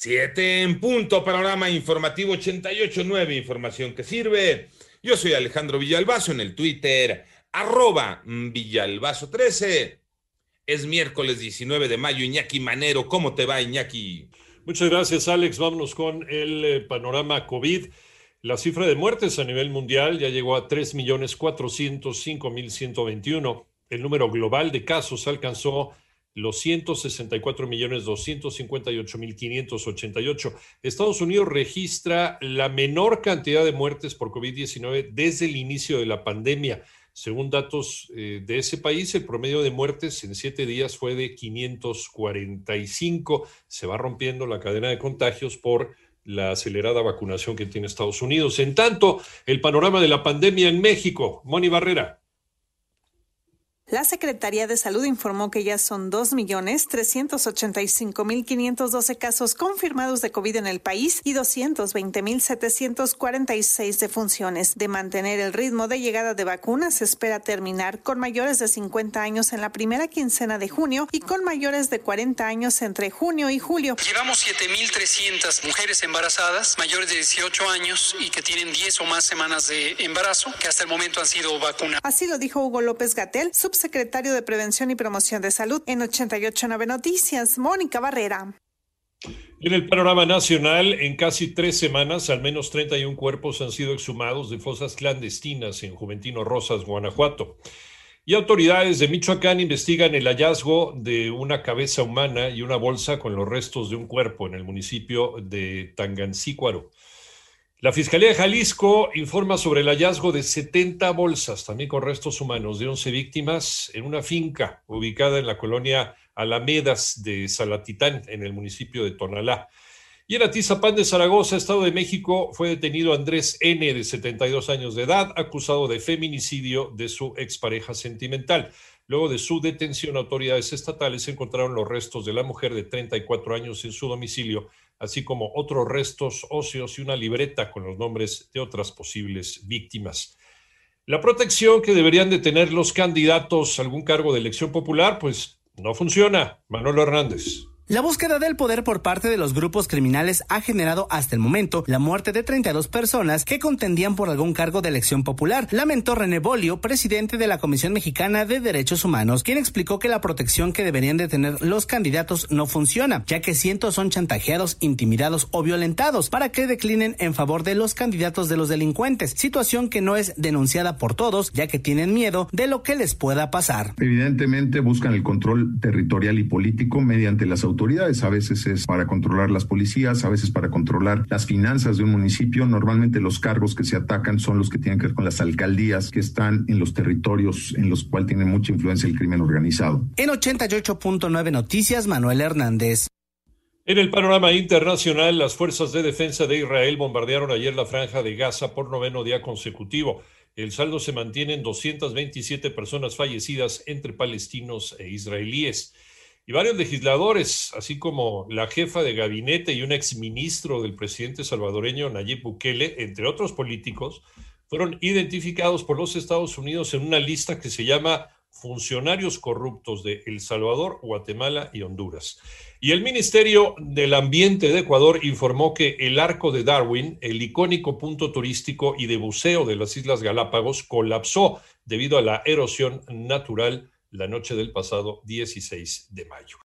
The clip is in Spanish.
Siete en punto, panorama informativo 88.9, información que sirve. Yo soy Alejandro Villalbazo en el Twitter, arroba Villalbazo13. Es miércoles 19 de mayo, Iñaki Manero. ¿Cómo te va, Iñaki? Muchas gracias, Alex. Vámonos con el eh, panorama COVID. La cifra de muertes a nivel mundial ya llegó a 3.405.121. El número global de casos alcanzó los 164.258.588. Estados Unidos registra la menor cantidad de muertes por COVID-19 desde el inicio de la pandemia. Según datos eh, de ese país, el promedio de muertes en siete días fue de 545. Se va rompiendo la cadena de contagios por la acelerada vacunación que tiene Estados Unidos. En tanto, el panorama de la pandemia en México. Moni Barrera. La Secretaría de Salud informó que ya son 2.385.512 casos confirmados de COVID en el país y 220.746 defunciones. De mantener el ritmo de llegada de vacunas, se espera terminar con mayores de 50 años en la primera quincena de junio y con mayores de 40 años entre junio y julio. Llevamos 7.300 mujeres embarazadas mayores de 18 años y que tienen 10 o más semanas de embarazo que hasta el momento han sido vacunadas. Así lo dijo Hugo López Gatel, secretario de Prevención y Promoción de Salud en 889 Noticias, Mónica Barrera. En el panorama nacional, en casi tres semanas, al menos 31 cuerpos han sido exhumados de fosas clandestinas en Juventino Rosas, Guanajuato. Y autoridades de Michoacán investigan el hallazgo de una cabeza humana y una bolsa con los restos de un cuerpo en el municipio de Tangancícuaro. La Fiscalía de Jalisco informa sobre el hallazgo de 70 bolsas, también con restos humanos, de 11 víctimas en una finca ubicada en la colonia Alamedas de Salatitán, en el municipio de Tonalá. Y en Atizapán de Zaragoza, Estado de México, fue detenido Andrés N., de 72 años de edad, acusado de feminicidio de su expareja sentimental. Luego de su detención, autoridades estatales encontraron los restos de la mujer de 34 años en su domicilio así como otros restos óseos y una libreta con los nombres de otras posibles víctimas. La protección que deberían de tener los candidatos a algún cargo de elección popular, pues no funciona. Manuel Hernández. La búsqueda del poder por parte de los grupos criminales ha generado hasta el momento la muerte de 32 personas que contendían por algún cargo de elección popular, lamentó René Bolio, presidente de la Comisión Mexicana de Derechos Humanos, quien explicó que la protección que deberían de tener los candidatos no funciona, ya que cientos son chantajeados, intimidados o violentados para que declinen en favor de los candidatos de los delincuentes, situación que no es denunciada por todos, ya que tienen miedo de lo que les pueda pasar. Evidentemente buscan el control territorial y político mediante las autoridades autoridades. A veces es para controlar las policías, a veces para controlar las finanzas de un municipio. Normalmente los cargos que se atacan son los que tienen que ver con las alcaldías que están en los territorios en los cuales tiene mucha influencia el crimen organizado. En 88.9 Noticias, Manuel Hernández. En el panorama internacional, las fuerzas de defensa de Israel bombardearon ayer la franja de Gaza por noveno día consecutivo. El saldo se mantiene en 227 personas fallecidas entre palestinos e israelíes. Y varios legisladores, así como la jefa de gabinete y un exministro del presidente salvadoreño Nayib Bukele, entre otros políticos, fueron identificados por los Estados Unidos en una lista que se llama funcionarios corruptos de El Salvador, Guatemala y Honduras. Y el Ministerio del Ambiente de Ecuador informó que el Arco de Darwin, el icónico punto turístico y de buceo de las Islas Galápagos, colapsó debido a la erosión natural la noche del pasado 16 de mayo.